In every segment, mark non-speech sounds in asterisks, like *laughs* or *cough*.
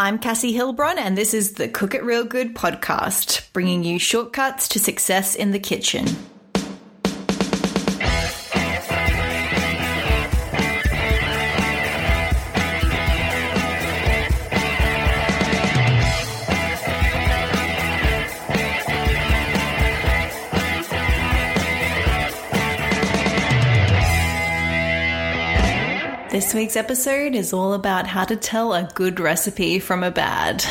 I'm Cassie Hilbron, and this is the Cook It Real Good podcast, bringing you shortcuts to success in the kitchen. This week's episode is all about how to tell a good recipe from a bad.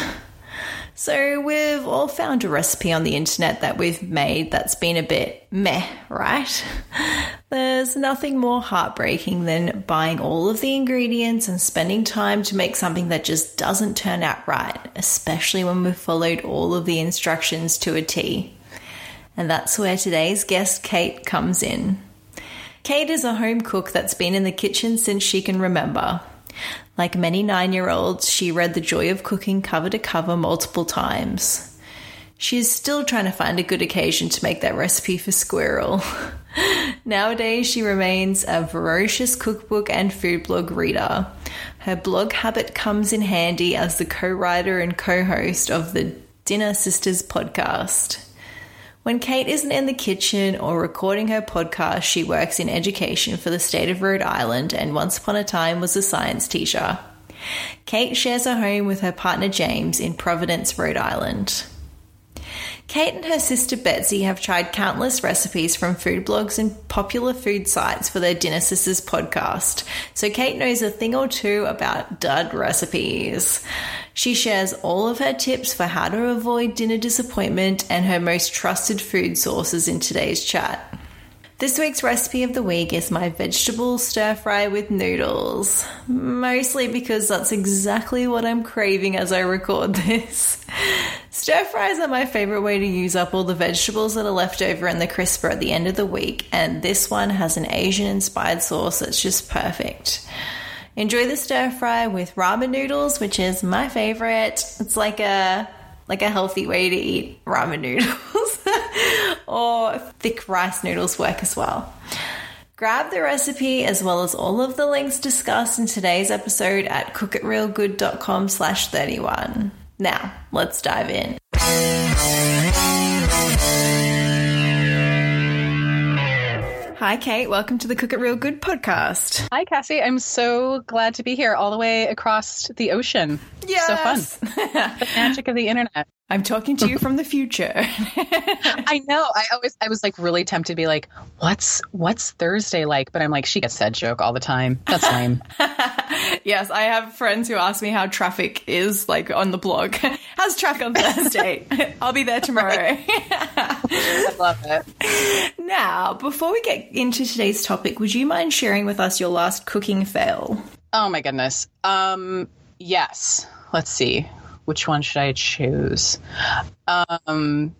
So, we've all found a recipe on the internet that we've made that's been a bit meh, right? There's nothing more heartbreaking than buying all of the ingredients and spending time to make something that just doesn't turn out right, especially when we've followed all of the instructions to a T. And that's where today's guest, Kate, comes in. Kate is a home cook that's been in the kitchen since she can remember. Like many nine year olds, she read The Joy of Cooking cover to cover multiple times. She is still trying to find a good occasion to make that recipe for squirrel. *laughs* Nowadays, she remains a voracious cookbook and food blog reader. Her blog habit comes in handy as the co writer and co host of the Dinner Sisters podcast. When Kate isn't in the kitchen or recording her podcast, she works in education for the state of Rhode Island and once upon a time was a science teacher. Kate shares her home with her partner James in Providence, Rhode Island. Kate and her sister Betsy have tried countless recipes from food blogs and popular food sites for their Dinner Sisters podcast, so Kate knows a thing or two about dud recipes. She shares all of her tips for how to avoid dinner disappointment and her most trusted food sources in today's chat. This week's recipe of the week is my vegetable stir fry with noodles. Mostly because that's exactly what I'm craving as I record this. Stir fries are my favorite way to use up all the vegetables that are left over in the crisper at the end of the week, and this one has an Asian inspired sauce that's just perfect. Enjoy the stir fry with ramen noodles, which is my favorite. It's like a like a healthy way to eat ramen noodles. *laughs* or thick rice noodles work as well. Grab the recipe as well as all of the links discussed in today's episode at cookitrealgood.com slash 31. Now, let's dive in. Hi, Kate. Welcome to the Cook It Real Good podcast. Hi, Cassie. I'm so glad to be here all the way across the ocean. Yes. So fun. the magic of the internet. *laughs* I'm talking to you from the future. *laughs* I know. I always I was like really tempted to be like, what's what's Thursday like? But I'm like, she gets that joke all the time. That's lame. *laughs* yes, I have friends who ask me how traffic is like on the blog. *laughs* How's traffic on Thursday? *laughs* I'll be there tomorrow. *laughs* I love it. Now, before we get into today's topic, would you mind sharing with us your last cooking fail? Oh my goodness. Um yes. Let's see which one should I choose? Um,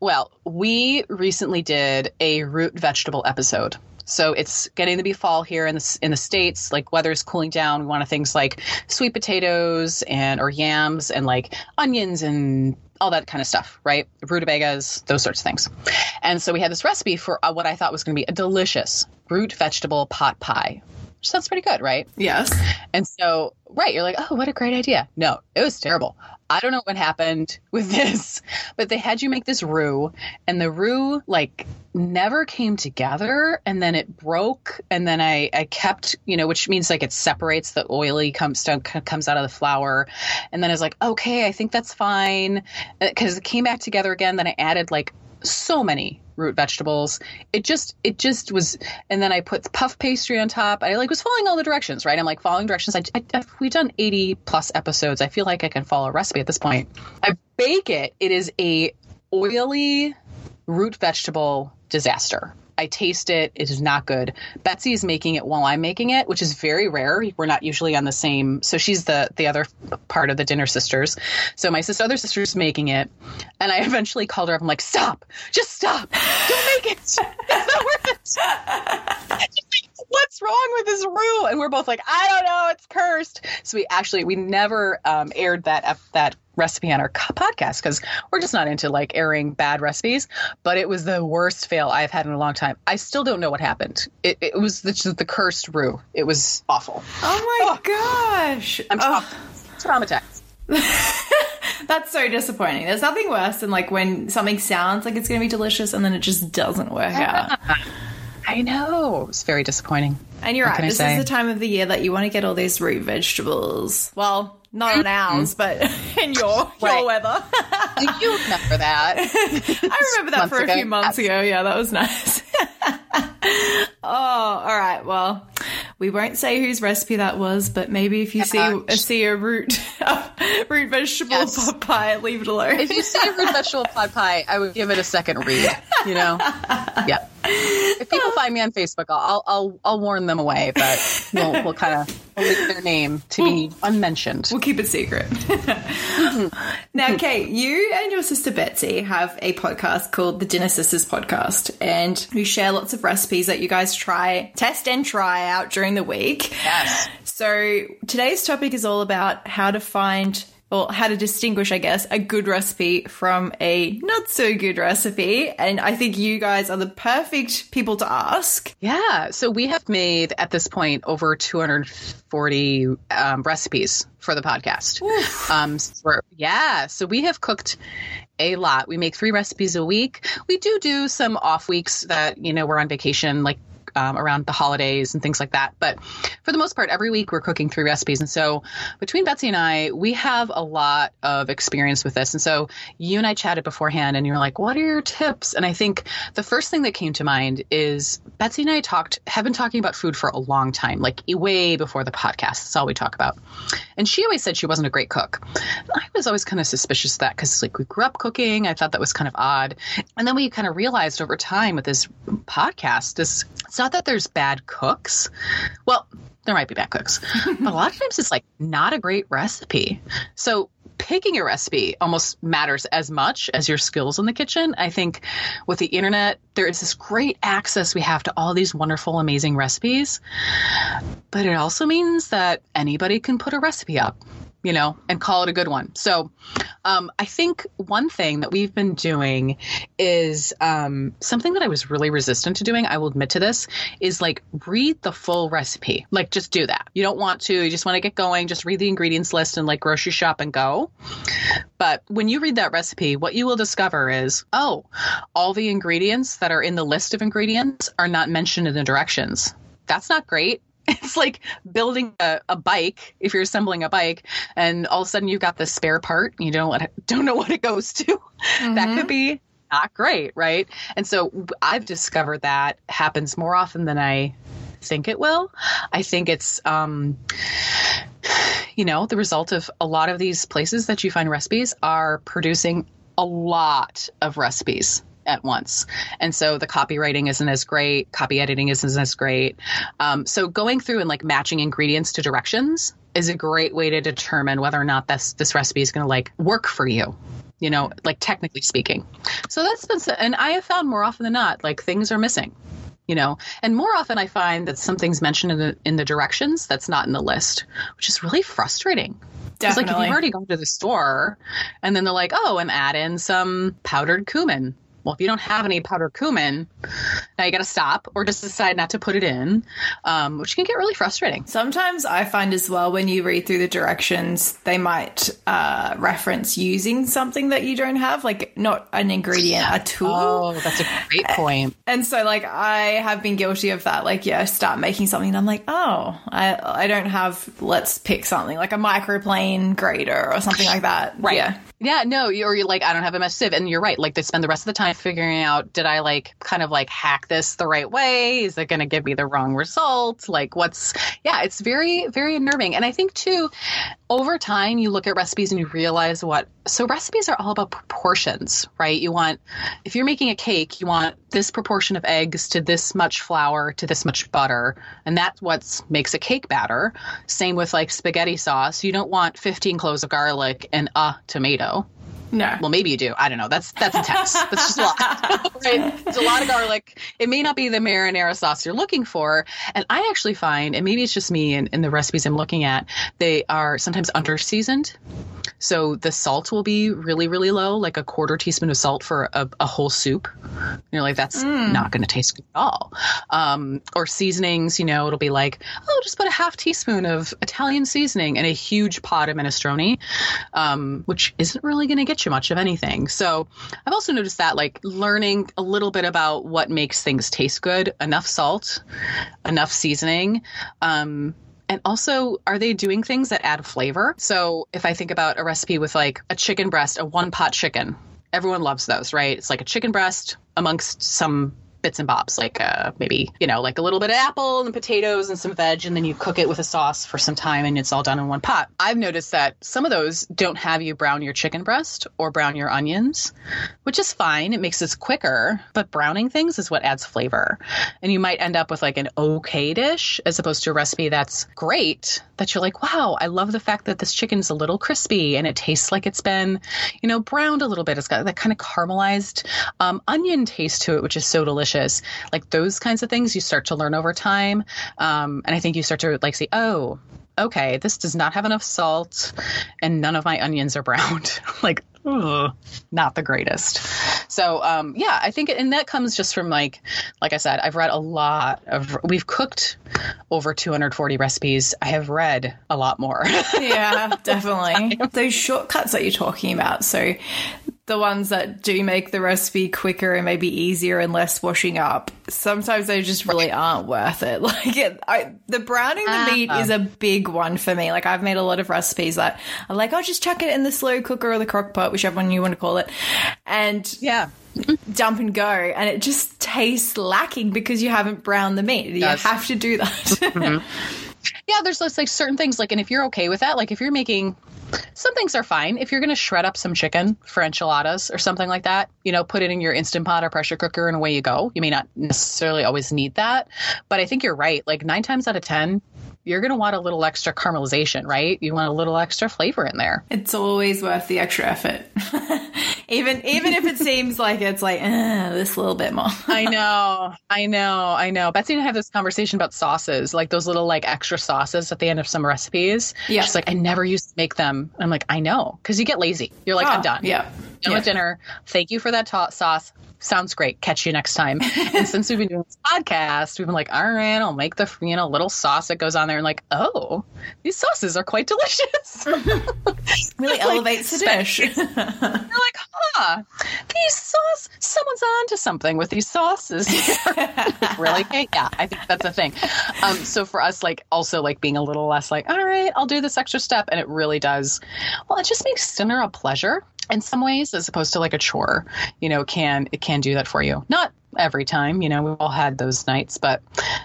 well, we recently did a root vegetable episode. So it's getting to be fall here in the in the states. Like weather's cooling down. We want things like sweet potatoes and or yams and like onions and all that kind of stuff, right? Rutabagas, those sorts of things. And so we had this recipe for uh, what I thought was going to be a delicious root vegetable pot pie. Sounds pretty good, right? Yes. And so, right, you're like, oh, what a great idea. No, it was terrible. I don't know what happened with *laughs* this, but they had you make this roux, and the roux like never came together, and then it broke, and then I I kept you know, which means like it separates the oily comes comes out of the flour, and then I was like, okay, I think that's fine, because it came back together again. Then I added like so many root vegetables. It just it just was, and then I put puff pastry on top. I like was following all the directions, right? I'm like following directions. I, I, we've done 80 plus episodes. I feel like I can follow a recipe at this point. I bake it. It is a oily root vegetable disaster. I taste it. It is not good. Betsy is making it while I'm making it, which is very rare. We're not usually on the same. So she's the the other part of the dinner sisters. So my sister, other sister's making it, and I *laughs* eventually called her up. I'm like, stop, just stop, don't make it. It's not worth it. *laughs* What's wrong with this roux? And we're both like, I don't know. It's cursed. So we actually we never um, aired that that recipe on our podcast because we're just not into like airing bad recipes. But it was the worst fail I've had in a long time. I still don't know what happened. It, it was the, the cursed roux. It was awful. Oh my oh, gosh! I'm tra- traumatized. *laughs* That's so disappointing. There's nothing worse than like when something sounds like it's going to be delicious and then it just doesn't work out. I know. It's very disappointing. And you're What right. This is the time of the year that you want to get all these root vegetables. Well, not on ours, mm-hmm. but *laughs* in your your weather. You remember that? *laughs* I remember that for a ago. few months ago. Yeah, that was nice. *laughs* oh, all right. Well, we won't say whose recipe that was, but maybe if you see Yeah. see a root root vegetable Yes. pot pie, leave it alone. if you see a root vegetable pot pie, I would give it a second read. You know, yeah. If people find me on Facebook, I'll I'll I'll warn them away, but we'll we'll *laughs* kind of leave their name to be unmentioned. We'll keep it secret. *laughs* now, Kate, you and your sister Betsy have a podcast called the Dinner Sisters Podcast, and you share lots of recipes that you guys try, test, and try out during the week. Yes. So today's topic is all about how to find how to distinguish, I guess, a good recipe from a not so good recipe. And I think you guys are the perfect people to ask. Yeah. So we have made at this point over 240 um, recipes for the podcast. Um, so yeah. So we have cooked a lot. We make three recipes a week. We do do some off weeks that, you know, we're on vacation, like um, around the holidays and things like that. But for the most part, every week we're cooking three recipes. And so between Betsy and I, we have a lot of experience with this. And so you and I chatted beforehand and you're like, what are your tips? And I think the first thing that came to mind is Betsy and I talked, have been talking about food for a long time, like way before the podcast. That's all we talk about. And she always said she wasn't a great cook. I was always kind of suspicious of that because like we grew up cooking. I thought that was kind of odd. And then we kind of realized over time with this podcast is it's not that there's bad cooks. Well, there might be bad cooks, but a lot of *laughs* times it's like not a great recipe. So picking a recipe almost matters as much as your skills in the kitchen. I think with the internet, there is this great access we have to all these wonderful, amazing recipes. But it also means that anybody can put a recipe up, you know, and call it a good one. So um, I think one thing that we've been doing is um, something that I was really resistant to doing. I will admit to this is like read the full recipe. Like just do that. You don't want to. You just want to get going. Just read the ingredients list and like grocery shop and go. But when you read that recipe, what you will discover is, oh, all the ingredients that are in the list of ingredients are not mentioned in the directions. That's not great. *laughs* It's like building a, a bike if you're assembling a bike and all of a sudden you've got the spare part and you don't it, *laughs* don't know what it goes to. *laughs* That could be not great, right? And so I've discovered that happens more often than I think it will. I think it's um *sighs* you know, the result of a lot of these places that you find recipes are producing a lot of recipes at once. And so the copywriting isn't as great, copy editing isn't as great. Um, so going through and like matching ingredients to directions is a great way to determine whether or not this this recipe is going to like work for you. You know, like technically speaking. So that's been, and I have found more often than not, like things are missing you know and more often i find that something's mentioned in the in the directions that's not in the list which is really frustrating it's like if you've already gone to the store and then they're like oh and add in some powdered cumin well if you don't have any powdered cumin now you got to stop or just decide not to put it in um, which can get really frustrating Sometimes I find as well when you read through the directions, they might uh, reference using something that you don't have, like not an ingredient, a tool. oh that's a great point. And so, like, I have been guilty of that. Like, yeah, I start making something, and I'm like, oh, I I don't have. Let's pick something like a microplane grater or something like that. Right. Yeah. Yeah, no, you- or you're like, I don't have a mesh sieve. And you're right. Like, they spend the rest of the time figuring out, did I like kind of like hack this the right way? Is it going to give me the wrong result? Like, what's, yeah, it's very, very unnerving. And I think too, over time, you look at recipes and you realize what, so recipes are all about proportions, right? You want, if you're making a cake, you want this proportion of eggs to this much flour to this much butter. And that's what makes a cake batter. Same with like spaghetti sauce. You don't want 15 cloves of garlic and a tomato. No. Well, maybe you do. I don't know. That's that's intense. That's just a lot, *laughs* right? It's a lot of garlic. It may not be the marinara sauce you're looking for. And I actually find, and maybe it's just me and in, the recipes I'm looking at, they are sometimes under seasoned. So the salt will be really, really low, like a quarter teaspoon of salt for a, a whole soup. You're like, that's mm. not going to taste good at all. Um, or seasonings, you know, it'll be like, oh, just put a half teaspoon of Italian seasoning in a huge pot of minestrone, um, which isn't really going to get you much of anything. So I've also noticed that, like, learning a little bit about what makes things taste good, enough salt, enough seasoning. Um, and also, are they doing things that add flavor? So, if I think about a recipe with like a chicken breast, a one pot chicken, everyone loves those, right? It's like a chicken breast amongst some bits and bobs, like uh, maybe, you know, like a little bit of apple and potatoes and some veg, and then you cook it with a sauce for some time and it's all done in one pot. I've noticed that some of those don't have you brown your chicken breast or brown your onions, which is fine. It makes it quicker, but browning things is what adds flavor. And you might end up with like an okay dish as opposed to a recipe that's great that you're like, wow, I love the fact that this chicken's a little crispy and it tastes like it's been, you know, browned a little bit. It's got that kind of caramelized um, onion taste to it, which is so delicious delicious. Like those kinds of things you start to learn over time. Um, and I think you start to like say, oh, okay, this does not have enough salt and none of my onions are browned. *laughs* like, ugh, not the greatest. So, um, yeah, I think, and that comes just from like, like I said, I've read a lot of, we've cooked over 240 recipes. I have read a lot more. *laughs* yeah, definitely. *laughs* Those shortcuts that you're talking about. So the ones that do make the recipe quicker and maybe easier and less washing up, sometimes they just really aren't worth it. *laughs* Like it, I, the browning the uh, meat is a big one for me. Like I've made a lot of recipes that are like, I'll just chuck it in the slow cooker or the crock pot, whichever one you want to call it. And yeah. Dump and go, and it just tastes lacking because you haven't browned the meat. You have to do that. mm-hmm. Yeah, there's like certain things like, and if you're okay with that, like if you're making some things are fine. If you're going to shred up some chicken for enchiladas or something like that, you know, put it in your instant pot or pressure cooker and away you go. You may not necessarily always need that, but I think you're right. Like nine times out of 10, you're going to want a little extra caramelization, right? You want a little extra flavor in there. It's always worth the extra effort. *laughs* even even if it seems like it's like uh, this little bit more. I *laughs* know, I know, I know. Betsy and I have this conversation about sauces, like those little like extra sauces at the end of some recipes. Yeah, she's like, I never used to make them. I'm like, I know, because you get lazy. You're like, oh, I'm done. Yeah, done yeah. with dinner. Thank you for that ta- sauce sounds great. Catch you next time. and since we've been doing this podcast, we've been like, all right, I'll make the you know little sauce that goes on there, and like, oh, these sauces are quite delicious. *laughs* really elevates like, the dish. *laughs* You're like, huh, these sauce. Someone's on to something with these sauces. *laughs* really? Yeah, I think that's a thing. Um, so for us, like, also like being a little less like, all right, I'll do this extra step, and it really does. Well, it just makes dinner a pleasure in some ways as opposed to like a chore you know can it can do that for you. Not every time you know we've all had those nights but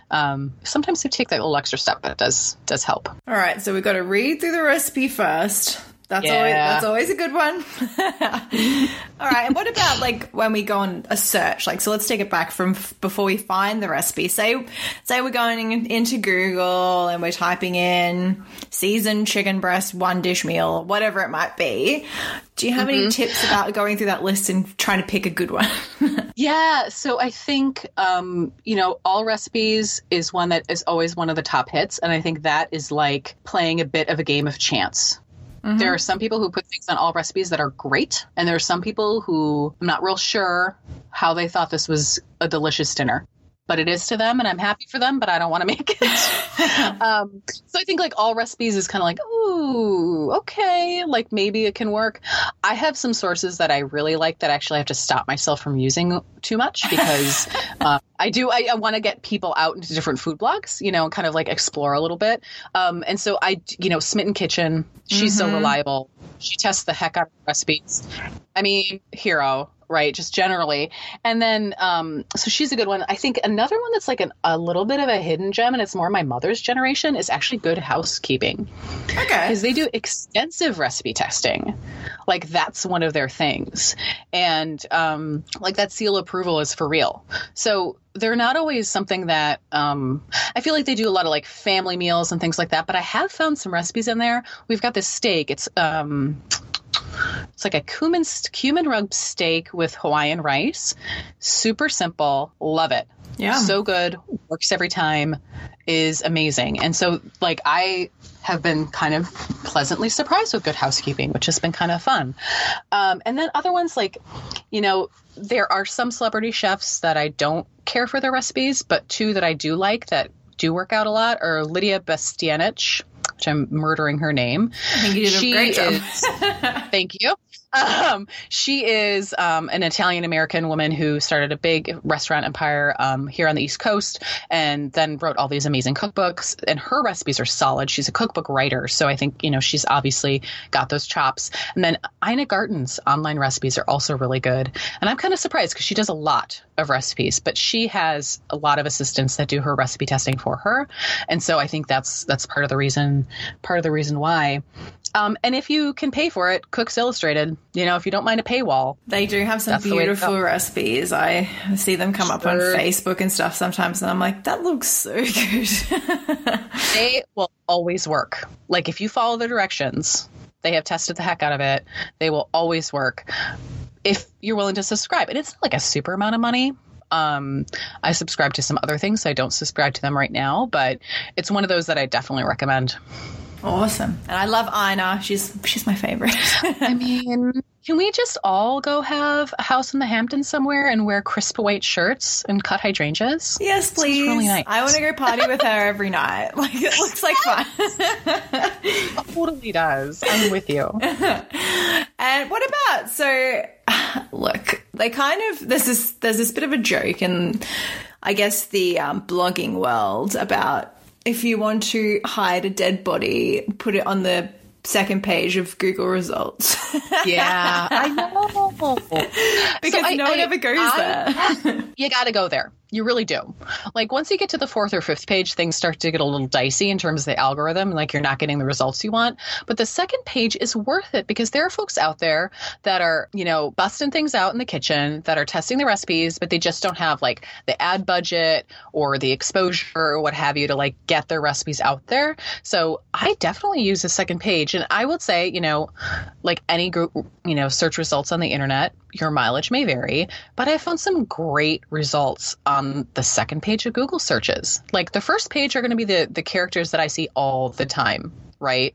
um, sometimes you take that little extra step it does does help. All right so we've got to read through the recipe first that's yeah. always that's always a good one. *laughs* All right, and what about like when we go on a search? Like, so let's take it back from f- before we find the recipe. Say, say we're going in, into Google and we're typing in seasoned chicken breast one dish meal, whatever it might be. Do you have mm-hmm. any tips about going through that list and trying to pick a good one? *laughs* yeah, so I think um, you know Allrecipes is one that is always one of the top hits, and I think that is like playing a bit of a game of chance Mm-hmm. There are some people who put things on Allrecipes that are great, and there are some people who I'm not real sure how they thought this was a delicious dinner but it is to them and I'm happy for them, but I don't want to make it. *laughs* um, so I think like Allrecipes is kind of like, ooh, okay, like maybe it can work. I have some sources that I really like that actually I have to stop myself from using too much because uh, *laughs* I do, I, I want to get people out into different food blogs, you know, and kind of like explore a little bit. Um, and so I, you know, Smitten Kitchen, she's mm-hmm. so reliable. She tests the heck out of recipes. I mean, hero right? Just generally. And then, um, so she's a good one. I think another one that's like an, a little bit of a hidden gem, and it's more my mother's generation, is actually Good Housekeeping. Okay. Because they do extensive recipe testing. Like that's one of their things. And um, like that seal approval is for real. So they're not always something that um, I feel like they do a lot of like family meals and things like that. But I have found some recipes in there. We've got this steak. It's um, It's like a cumin cumin rub steak with Hawaiian rice. Super simple. Love it. Yeah. So good. Works every time. Is amazing. And so like I have been kind of pleasantly surprised with good housekeeping, which has been kind of fun. Um, and then other ones like, you know, there are some celebrity chefs that I don't care for their recipes, but two that I do like that do work out a lot are Lidia Bastianich, which I'm murdering her name. I think you did She a great job. is- *laughs* Thank you. Um, she is um, an Italian American woman who started a big restaurant empire um, here on the East Coast and then wrote all these amazing cookbooks. And her recipes are solid. She's a cookbook writer. So I think, you know, she's obviously got those chops. And then Ina Garten's online recipes are also really good. And I'm kind of surprised because she does a lot of recipes, but she has a lot of assistants that do her recipe testing for her. And so I think that's that's part of the reason part of the reason why. Um, and if you can pay for it, Cooks Illustrated, you know, if you don't mind a paywall, They do have some That's the way to beautiful recipes. I see them come up on Facebook and stuff sometimes, and I'm like, that looks so *laughs* good. they will always work. Like if you follow the directions, they have tested the heck out of it. They will always work if you're willing to subscribe. And it's not like a super amount of money. Um, I subscribe to some other things, so I don't subscribe to them right now, but it's one of those that I definitely recommend. Awesome, and I love Ina. She's she's my favorite. *laughs* I mean, can we just all go have a house in the Hamptons somewhere and wear crisp white shirts and cut hydrangeas? yes, please. really nice. I want to go party with her every night. *laughs* Like it looks like fun. *laughs* Totally does. I'm with you. And what about so? *sighs* Look, they kind of there's this there's this bit of a joke in, I guess the um, blogging world about if you want to hide a dead body, put it on the second page of Google results *laughs* Yeah, I know. *laughs* because So I- no one I- ever goes I- there. *laughs* you got to go there. You really do. Like once you get to the fourth or fifth page, things start to get a little dicey in terms of the algorithm. Like you're not getting the results you want. But the second page is worth it because there are folks out there that are, you know, busting things out in the kitchen, that are testing the recipes, but they just don't have like the ad budget or the exposure or what have you to like get their recipes out there. So I definitely use the second page. And I would say, you know, like any group, you know, search results on the internet, your mileage may vary, but I found some great results on the second page of Google searches. Like the first page are going to be the the characters that I see all the time. Right,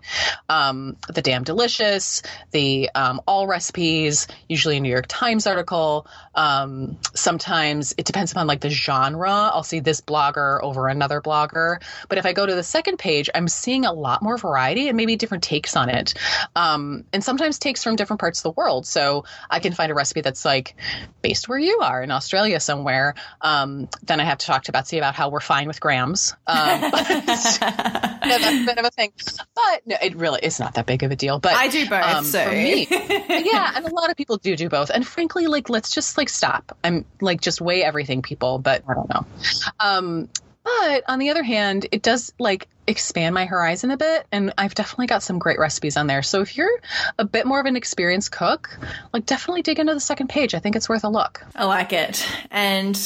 um, the damn delicious, the um, Allrecipes, usually a New York Times article. Um, sometimes it depends upon like the genre. I'll see this blogger over another blogger, but if I go to the second page, I'm seeing a lot more variety and maybe different takes on it, um, and sometimes takes from different parts of the world. So I can find a recipe that's like based where you are in Australia somewhere. Um, then I have to talk to Betsy about how we're fine with grams. Um, *laughs* that's a bit of a thing, but no, it really is not that big of a deal. But I do both, um, so for me, *laughs* yeah, and a lot of people do do both. And frankly, like let's just like stop. I'm like just weigh everything, people. But I don't know. Um, but on the other hand, it does like expand my horizon a bit, and I've definitely got some great recipes on there. So if you're a bit more of an experienced cook, like definitely dig into the second page. I think it's worth a look. I like it. And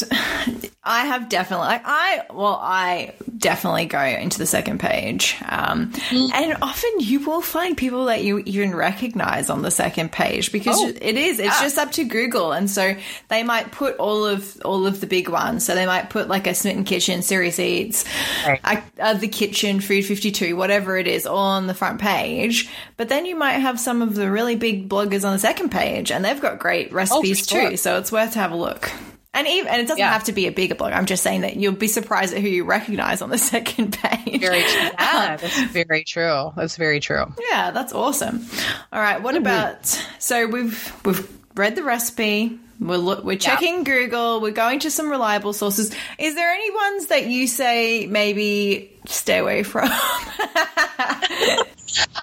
I have definitely, like, I, well, I definitely go into the second page. Um, and often you will find people that you even recognize on the second page because Oh, it is, it's yeah. just up to Google. And so they might put all of, all of the big ones. So they might put like a Smitten Kitchen, Serious Eats, Right. Uh, the kitchen, Food 52, whatever it is, all on the front page. But then you might have some of the really big bloggers on the second page and they've got great recipes oh, sure. too. So it's worth to have a look. And even and it doesn't Yeah. have to be a bigger blog. I'm just saying that you'll be surprised at who you recognize on the *laughs* second page. Very true. *laughs* Yeah, that's very true. That's very true. yeah, that's awesome. All right, what about so we've we've read the recipe. We're look, we're checking Google. We're going to some reliable sources. Is there any ones that you say maybe stay away from? *laughs*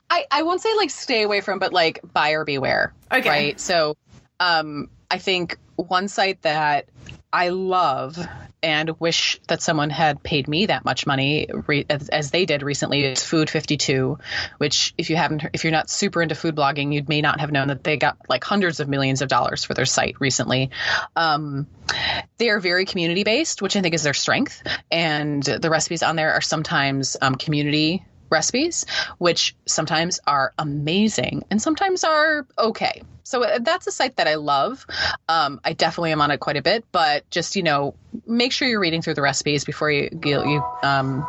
I, I won't say like stay away from, but like buyer beware. Okay. Right. So um, I think one site that I love and wish that someone had paid me that much money re- as, as they did recently is Food 52, which if you haven't, if you're not super into food blogging, you may not have known that they got like hundreds of millions of dollars for their site recently. Um, they are very community based, which I think is their strength. And the recipes on there are sometimes um, community recipes, which sometimes are amazing and sometimes are okay. So uh, that's a site that I love. Um, I definitely am on it quite a bit, but just you know, make sure you're reading through the recipes before you you, you um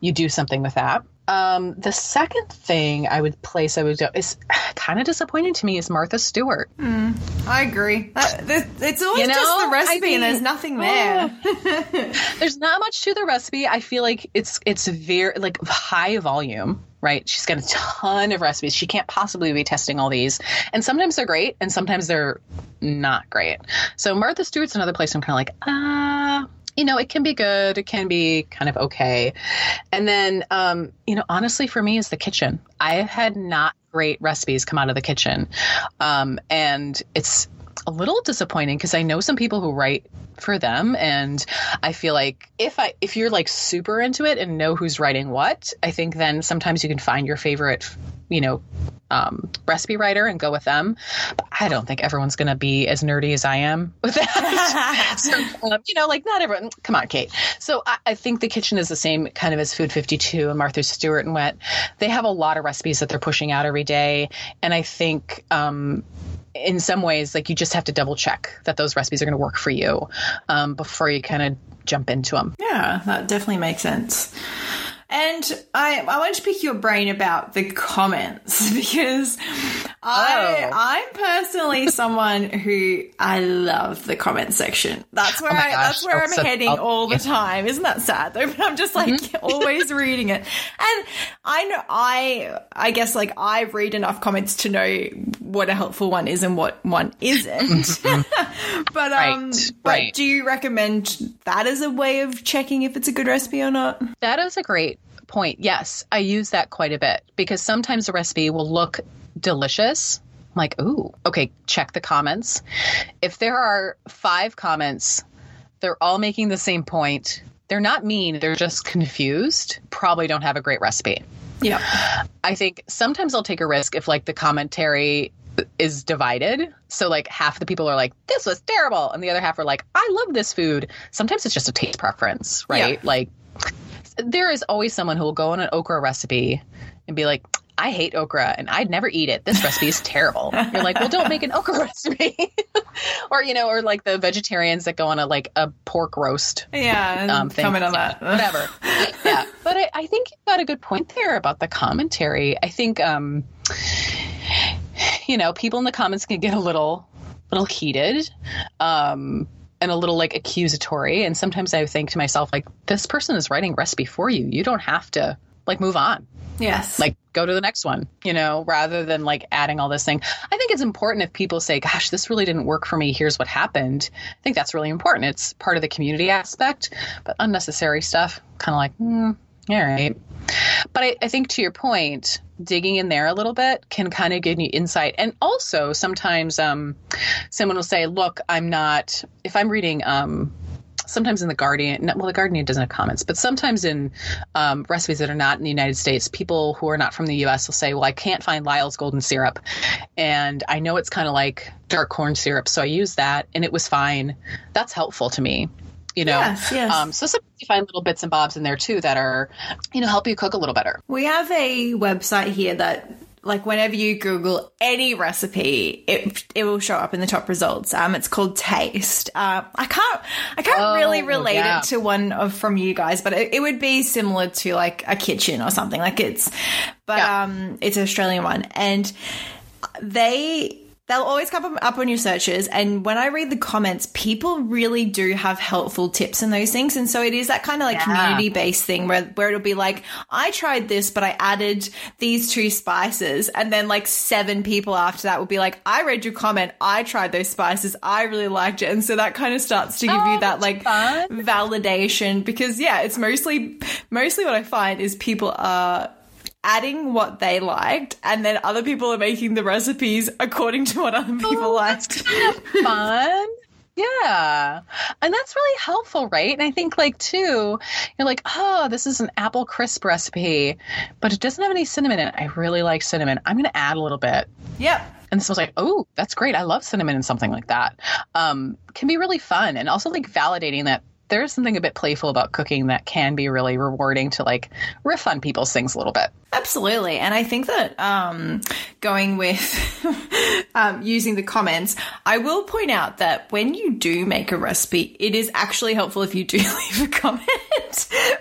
you do something with that. Um, the second thing I would place I would go is *sighs* kind of disappointing to me is Martha Stewart. I agree. That, th- it's always You know, just the I recipe, mean, and there's nothing there. *laughs* There's not much to the recipe. I feel like it's it's very like high volume, right? She's got a ton of recipes. She can't possibly be testing all these. And sometimes they're great and sometimes they're not great. So Martha Stewart's another place I'm kind of like, ah, you know, it can be good, it can be kind of okay. And then um, you know, honestly for me is the kitchen. I had not great recipes come out of the kitchen. Um, and it's a little disappointing because I know some people who write for them and I feel like if I if you're like super into it and know who's writing what, I think then sometimes you can find your favorite, you know, um, recipe writer and go with them. But I don't think everyone's going to be as nerdy as I am *laughs* with that. *laughs* so, um, you know, like not everyone. Come on, Kate. So I, I think the kitchen is the same kind of as Food 52 and Martha Stewart and Wet. They have a lot of recipes that they're pushing out every day, and I think. Um, in some ways, like you just have to double check that those recipes are going to work for you um, before you kind of jump into them. Yeah, that definitely makes sense. And I, I want to pick your brain about the comments *laughs* because I, Oh. I'm personally *laughs* someone who I love the comment section. That's where Oh I, gosh, that's where I'm that's so- heading oh, all the yeah. time. Isn't that sad though? But I'm just like Mm-hmm. *laughs* always reading it. And I know, I, I guess like I read enough comments to know what a helpful one is and what one isn't. but, um, Right, but right. do you recommend that as a way of checking if it's a good recipe or not? That is a great point. Yes, I use that quite a bit because sometimes the recipe will look delicious. I'm like, ooh, okay, check the comments. If there are five comments, they're all making the same point. They're not mean, they're just confused. Probably don't have a great recipe. Yeah. I think sometimes I'll take a risk if like the commentary is divided. So like half the people are like, this was terrible. And the other half are like, I love this food. Sometimes it's just a taste preference, right? Yeah. Like there is always someone who will go on an okra recipe and be like, I hate okra and I'd never eat it. This recipe is terrible. You're like, well, don't make an okra *laughs* recipe. *laughs* or, you know, or like the vegetarians that go on a like a pork roast Yeah. um, thing. comment on that. Whatever. *laughs* yeah. But I, I think you've got a good point there about the commentary. I think, um, you know, people in the comments can get a little, little heated. Um, and a little like accusatory. And sometimes I think to myself, like, this person is writing recipe for you. You don't have to like move on Yes. like go to the next one you know rather than like adding all this thing i think it's important if people say gosh this really didn't work for me here's what happened i think that's really important it's part of the community aspect but unnecessary stuff kind of like hmm, all right but I, I think to your point digging in there a little bit can kind of give you insight and also sometimes um, someone will say look i'm not if i'm reading um, sometimes in the Guardian, well, the Guardian doesn't have comments, but sometimes in um, recipes that are not in the United States, people who are not from the U.S. will say, "Well, I can't find Lyle's golden syrup, and I know it's kind of like dark corn syrup, so I use that, and it was fine." That's helpful to me. You know, Yes, yes. Um, so sometimes you find little bits and bobs in there too that are, you know, help you cook a little better. We have a website here that, like, whenever you Google any recipe, it it will show up in the top results. Um, it's called Taste. Uh, I can't I can't Oh, really relate yeah. it to one of from you guys, but it, it would be similar to like a kitchen or something. Like it's, but Yeah. um, it's an Australian one, and they they'll always come up on your searches and when i read the comments people really do have helpful tips and those things and so it is that kind of like Yeah. community based thing where, where it'll be like i tried this but i added these two spices and then like seven people after that will be like i read your comment i tried those spices i really liked it and so that kind of starts to give Oh, you that like fun. validation because yeah it's mostly mostly what i find is people are adding what they liked and then other people are making the recipes according to what other people Oh, liked *laughs* fun. Yeah. And that's really helpful, right? And I think like too, you're like, oh, this is an apple crisp recipe, but it doesn't have any cinnamon in it. I really like cinnamon. I'm gonna add a little bit. yep And someone's like, oh, that's great. I love cinnamon and something like that. Um, can be really fun and also like validating that there is something a bit playful about cooking that can be really rewarding to like riff on people's things a little bit. Absolutely. And I think that um, going with *laughs* um, using the comments, I will point out that when you do make a recipe, it is actually helpful if you do *laughs* leave a comment *laughs*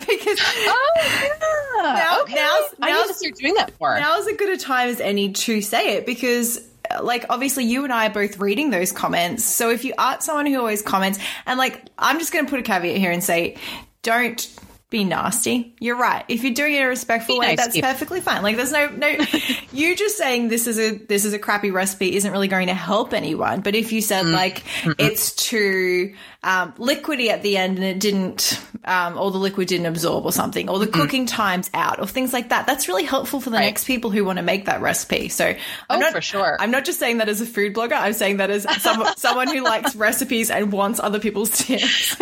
because oh, yeah. now, okay. now's, now's, I need to start doing that more. Now is as good a time as any to say it because like obviously you and I are both reading those comments. So if you aren't someone who always comments, and like I'm just going to put a caveat here and say, don't be nasty. You're right. If you're doing it in a respectful be way, nice that's perfectly fine. Like there's no no *laughs* you just saying this is a this is a crappy recipe isn't really going to help anyone. But if you said mm. like mm it's too um, liquidy at the end and it didn't um, or the liquid didn't absorb or something, or the mm cooking time's out or things like that, that's really helpful for the right. next people who want to make that recipe. So I'm oh, not for sure. I'm not just saying that as a food blogger. I'm saying that as some, *laughs* someone who likes recipes and wants other people's tips. *laughs*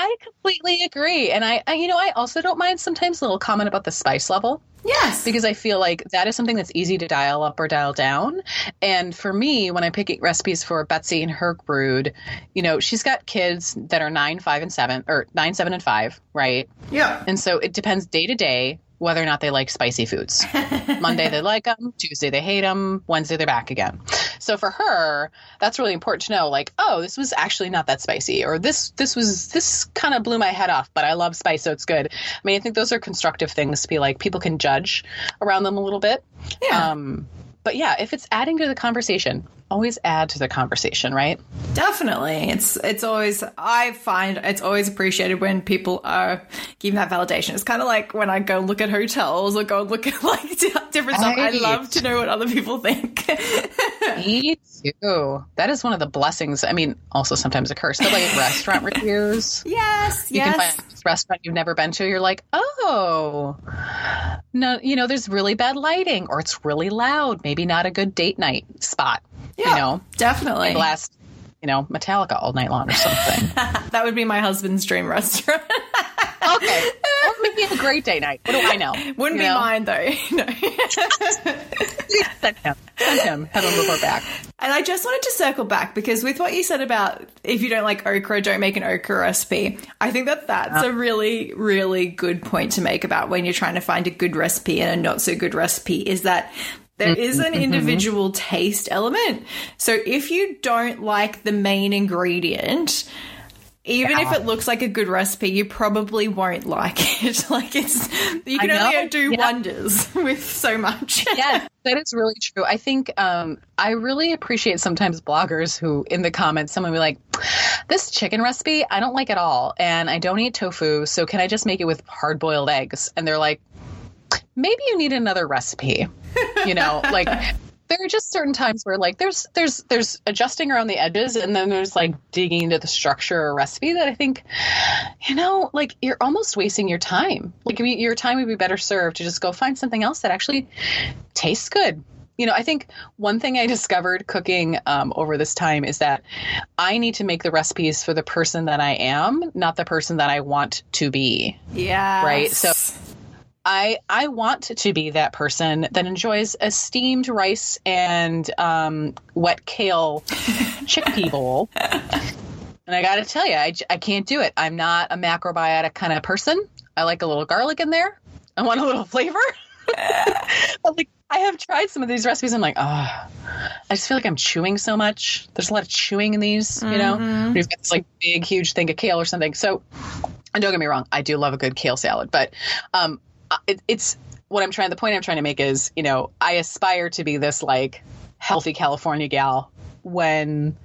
I completely agree, and I, I, you know, I also don't mind sometimes a little comment about the spice level. Yes. Because I feel like that is something that's easy to dial up or dial down. And for me, when I'm picking recipes for Betsy and her brood, you know, she's got kids that are nine, five, and seven, or nine, seven, and five, right? Yeah. And so it depends day to day whether or not they like spicy foods. *laughs* Monday they like them, Tuesday they hate them, Wednesday they're back again. So for her, that's really important to know like, oh, this was actually not that spicy or this this was this kind of blew my head off, but I love spice so it's good. I mean, I think those are constructive things to be like people can judge around them a little bit. Yeah. Um, but yeah, if it's adding to the conversation, always add to the conversation, right? Definitely. It's it's always I find it's always appreciated when people are giving that validation. It's kind of like when I go look at hotels or go look at *laughs* like different stuff. Right. I love to know what other people think. *laughs* Me too. That is one of the blessings. I mean, also sometimes a curse, but like *laughs* restaurant reviews. Yes, you yes. can find a restaurant you've never been to. You're like, oh, no, you know, there's really bad lighting or it's really loud. Maybe not a good date night spot. Yeah, you know, definitely. Blast, you know, Metallica all night long or something. *laughs* that would be my husband's dream restaurant. *laughs* okay. Or maybe a great day night. What do I know? *laughs* Wouldn't you be know? mine though. No. Send him. Send him. Head on back. And I just wanted to circle back because with what you said about if you don't like okra, don't make an okra recipe. I think that that's a really, really good point to make about when you're trying to find a good recipe and a not so good recipe is that there is an mm-hmm. individual taste element. So if you don't like the main ingredient, even yeah. if it looks like a good recipe, you probably won't like *laughs* it. like it's you can only do yeah. wonders *laughs* with so much. yeah, *laughs* that is really true. I think um, I really appreciate sometimes bloggers who in the comments someone will be like, "This chicken recipe I don't like at all, and I don't eat tofu, so can I just make it with hard boiled eggs?" And they're like, "Maybe you need another recipe." you know, *laughs* like there are just certain times where like there's there's there's adjusting around the edges and then there's like digging into the structure or recipe that I think you know like you're almost wasting your time. Like your time would be better served to just go find something else that actually tastes good. You know i think one thing i discovered cooking um, over this time is that i need to make the recipes for the person that i am not the person that i want to be. Yeah right? So I I want to be that person that enjoys a steamed rice and um, wet kale *laughs* chickpea bowl. And I got to tell you, I, I can't do it. I'm not a macrobiotic kind of person. I like a little garlic in there. I want a little flavor. *laughs* like I have tried some of these recipes. I'm like, oh, I just feel like I'm chewing so much. There's a lot of chewing in these, you know. Mm-hmm. We've got this like big, huge thing of kale or something. So, and don't get me wrong, I do love a good kale salad, but um, Uh, it, it's what I'm trying. The point I'm trying to make is, you know, I aspire to be this like healthy California gal when,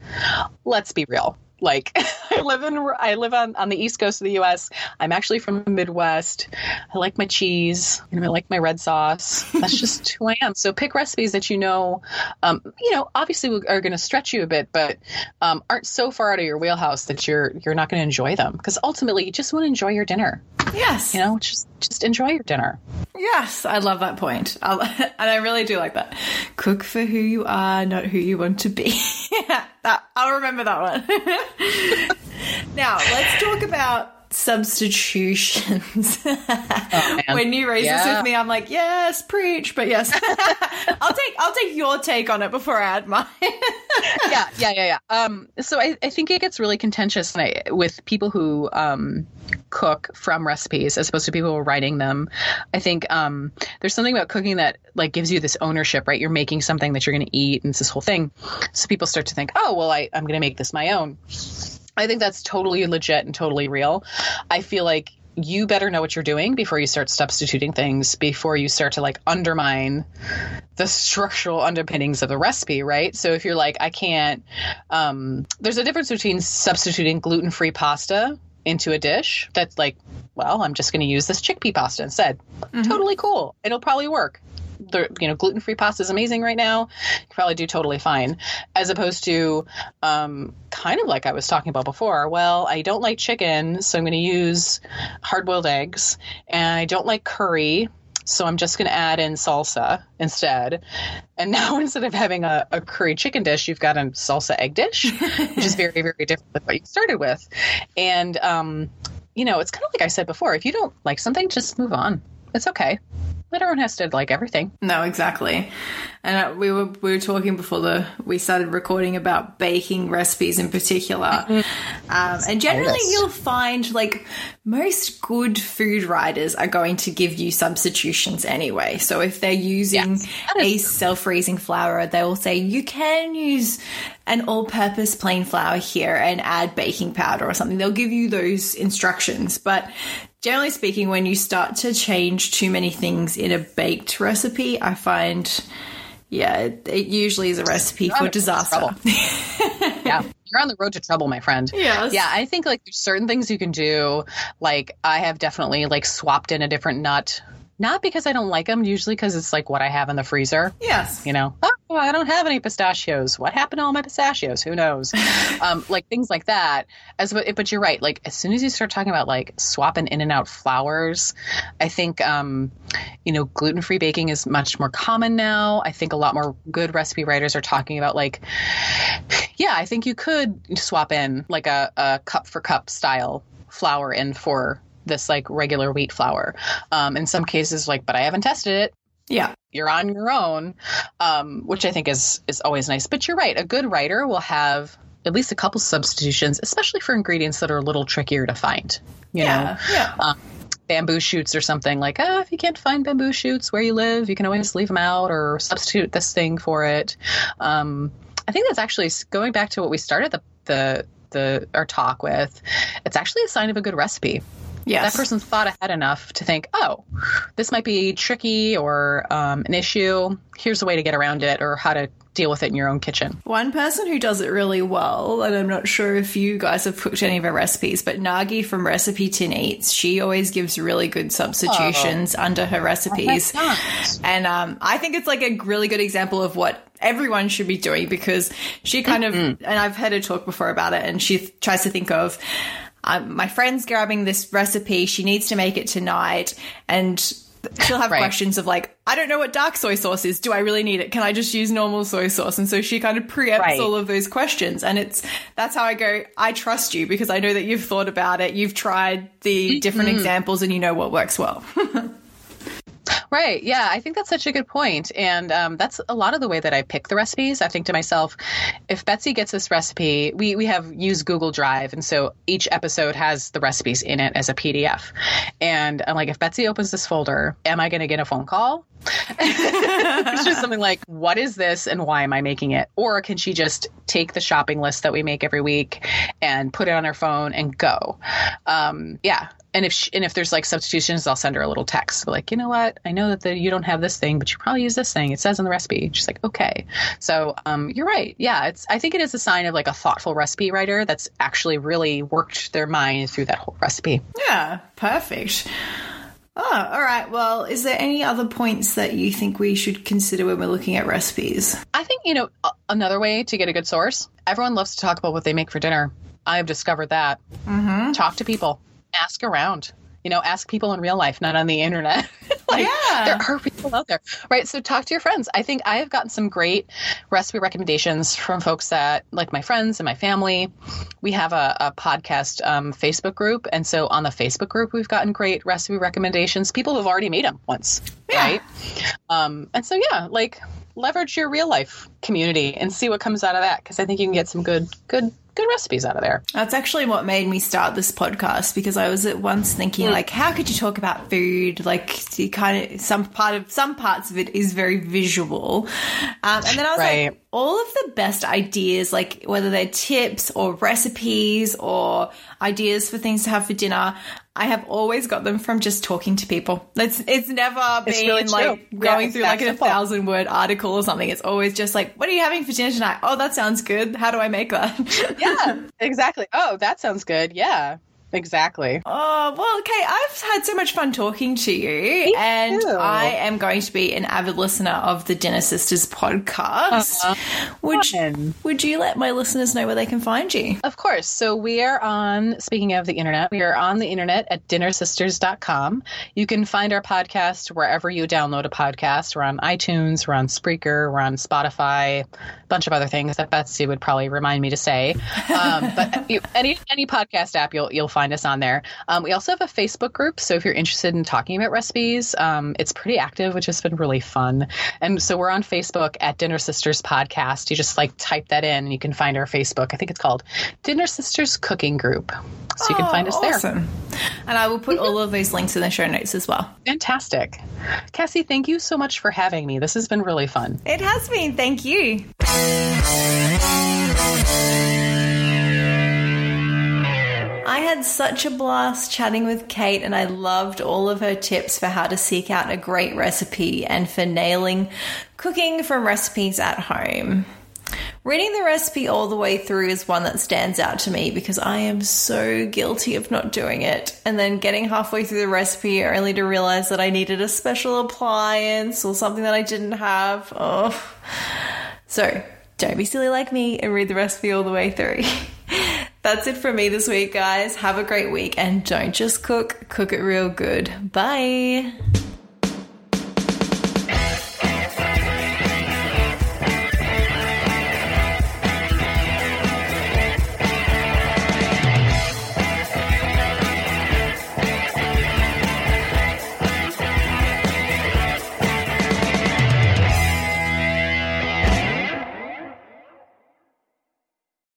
let's be real, like *laughs* I live in I live on, on the east coast of the US. I'm actually from the Midwest. I like my cheese and I like my red sauce. That's just *laughs* who I am. So pick recipes that you know um, you know, obviously are going to stretch you a bit, but um, aren't so far out of your wheelhouse that you're you're not going to enjoy them because ultimately you just want to enjoy your dinner. Yes. You know, just just enjoy your dinner. Yes, I love that point. I'll, *laughs* and I really do like that. Cook for who you are, not who you want to be. yeah, that, I'll remember that one. *laughs* now, let's talk about substitutions. *laughs* Oh, when you raise this with me, I'm like, yes, preach. But yes, *laughs* *laughs* I'll take I'll take your take on it before I add mine. yeah, yeah, yeah, yeah. Um, so I, I think it gets really contentious with people who um, cook from recipes as opposed to people who are writing them. I think um, there's something about cooking that like gives you this ownership, right? You're making something that you're going to eat, and it's this whole thing. So people start to think, oh, well, I, I'm going to make this my own. I think that's totally legit and totally real. I feel like you better know what you're doing before you start substituting things, before you start to like undermine the structural underpinnings of the recipe, right? So if you're like, I can't, um, there's a difference between substituting gluten free pasta into a dish that's like, well, I'm just going to use this chickpea pasta instead. Totally cool. It'll probably work. The, you know, gluten free pasta is amazing right now. You can probably do totally fine, as opposed to um, kind of like I was talking about before. Well, I don't like chicken, so I'm going to use hard boiled eggs, and I don't like curry, so I'm just going to add in salsa instead. And *laughs* now instead of having a, a curry chicken dish, you've got a salsa egg dish, which is *laughs* very, very different than what you started with. And, um, you know, it's kind of like I said before if you don't like something, just move on. It's okay. Not everyone has to like everything. No, exactly. And uh, we were we were talking before the we started recording about baking recipes in particular. Um, and generally, Yes. you'll find like most good food writers are going to give you substitutions anyway. So if they're using Yes, a self-raising flour, they will say you can use an all-purpose plain flour here and add baking powder or something. They'll give you those instructions, but generally speaking, when you start to change too many things in a baked recipe, I find, yeah, it, it usually is a recipe for disaster. *laughs* yeah. You're on the road to trouble, my friend. Yes. Yeah, I think like there's certain things you can do. Like I have definitely like swapped in a different nut. Not because I don't like them, usually because it's like what I have in the freezer. Yes. You know, oh, I don't have any pistachios. What happened to all my pistachios? Who knows? *laughs* um, like things like that. As but, but you're right. Like as soon as you start talking about like swapping in and out flours, I think um, you know gluten free baking is much more common now. I think a lot more good recipe writers are talking about like, yeah, I think you could swap in like a, a cup for cup style flour in for this like regular wheat flour. Um, in some cases, like, but I haven't tested it Yeah. you're on your own, um, which I think is is always nice. But you're right, a good writer will have at least a couple substitutions, especially for ingredients that are a little trickier to find. You know, Yeah. Yeah. um, bamboo shoots or something like, ah, if you can't find bamboo shoots where you live, you can always leave them out or substitute this thing for it. Um, I think that's actually going back to what we started the the the our talk with. It's actually a sign of a good recipe Yes. that person thought ahead enough to think, oh, this might be tricky or um, an issue. Here's a way to get around it or how to deal with it in your own kitchen. One person who does it really well, and I'm not sure if you guys have cooked any of her recipes, but Nagi from RecipeTin Eats, she always gives really good substitutions under her recipes. And um, I think it's like a really good example of what everyone should be doing because she kind of, and I've heard her talk before about it, and she th- tries to think of, um, my friend's grabbing this recipe, she needs to make it tonight, and she'll have Right. questions of like, I don't know what dark soy sauce is. Do I really need it? Can I just use normal soy sauce? And so she kind of preempts Right. all of those questions. And it's that's how I go, I trust you because I know that you've thought about it, you've tried the different examples and you know what works well. *laughs* Right. Yeah. I think that's such a good point. And um, that's a lot of the way that I pick the recipes. I think to myself, if Betsy gets this recipe, we, we have used Google Drive. And so each episode has the recipes in it as a PDF. And I'm like, if Betsy opens this folder, am I going to get a phone call? *laughs* it's just something like, what is this and why am I making it? Or can she just take the shopping list that we make every week and put it on her phone and go? Um, yeah. And if she, and if there's like substitutions, I'll send her a little text like, you know what? I know that the, you don't have this thing, but you probably use this thing. It says in the recipe. She's like, okay. So um, you're right. Yeah, it's. I think it is a sign of like a thoughtful recipe writer that's actually really worked their mind through that whole recipe. yeah, perfect. Oh, all right. Well, is there any other points that you think we should consider when we're looking at recipes? I think, you know, another way to get a good source, everyone loves to talk about what they make for dinner. I have discovered that. Mm-hmm. Talk to people, ask around. You know, ask people in real life, not on the internet. *laughs* like, Yeah. there are people out there. Right. So talk to your friends. I think I have gotten some great recipe recommendations from folks that, like my friends and my family. We have a, a podcast um, Facebook group. And so on the Facebook group, we've gotten great recipe recommendations. People have already made them once. Yeah. Right. Um, and so, yeah, like leverage your real life community and see what comes out of that. Cause I think you can get some good, good, good recipes out of there. That's actually what made me start this podcast because I was at once thinking like, how could you talk about food? Like, you kind of some part of some parts of it is very visual, um, and then I was Right. like, all of the best ideas, like whether they're tips or recipes or ideas for things to have for dinner. I have always got them from just talking to people. It's it's never It's been really like Yeah, going it's through like a simple. thousand word article or something. It's always just like, what are you having for dinner tonight? Oh, that sounds good. How do I make that? *laughs* Yeah, exactly. Oh, that sounds good. Yeah, exactly. Oh, well, okay. I've had so much fun talking to you, and too. I am going to be an avid listener of the Dinner Sisters podcast. Would, Uh-huh. Fun. would you let my listeners know where they can find you? Of course. So we are on, speaking of the internet, we are on the internet at dinnersisters.com. You can find our podcast wherever you download a podcast. We're on iTunes, we're on Spreaker, we're on Spotify, a bunch of other things that Betsy would probably remind me to say. Um, but *laughs* any any podcast app, you'll you'll find us on there. Um, we also have a Facebook group, so if you're interested in talking about recipes, um, it's pretty active, which has been really fun. And so we're on Facebook at Dinner Sisters Podcast. You just like type that in, and you can find our Facebook. I think it's called Dinner Sisters Cooking Group. So you can find us there. Oh. And I will put all of these links in the show notes as well. Fantastic. Cassie, thank you so much for having me. This has been really fun. It has been. Thank you. I had such a blast chatting with Kate, and I loved all of her tips for how to seek out a great recipe and for nailing cooking from recipes at home. Reading the recipe all the way through is one that stands out to me because I am so guilty of not doing it. And then getting halfway through the recipe only to realize that I needed a special appliance or something that I didn't have. Oh. So don't be silly like me and read the recipe all the way through. *laughs* That's it from me this week, guys. Have a great week and don't just cook, cook it real good. Bye.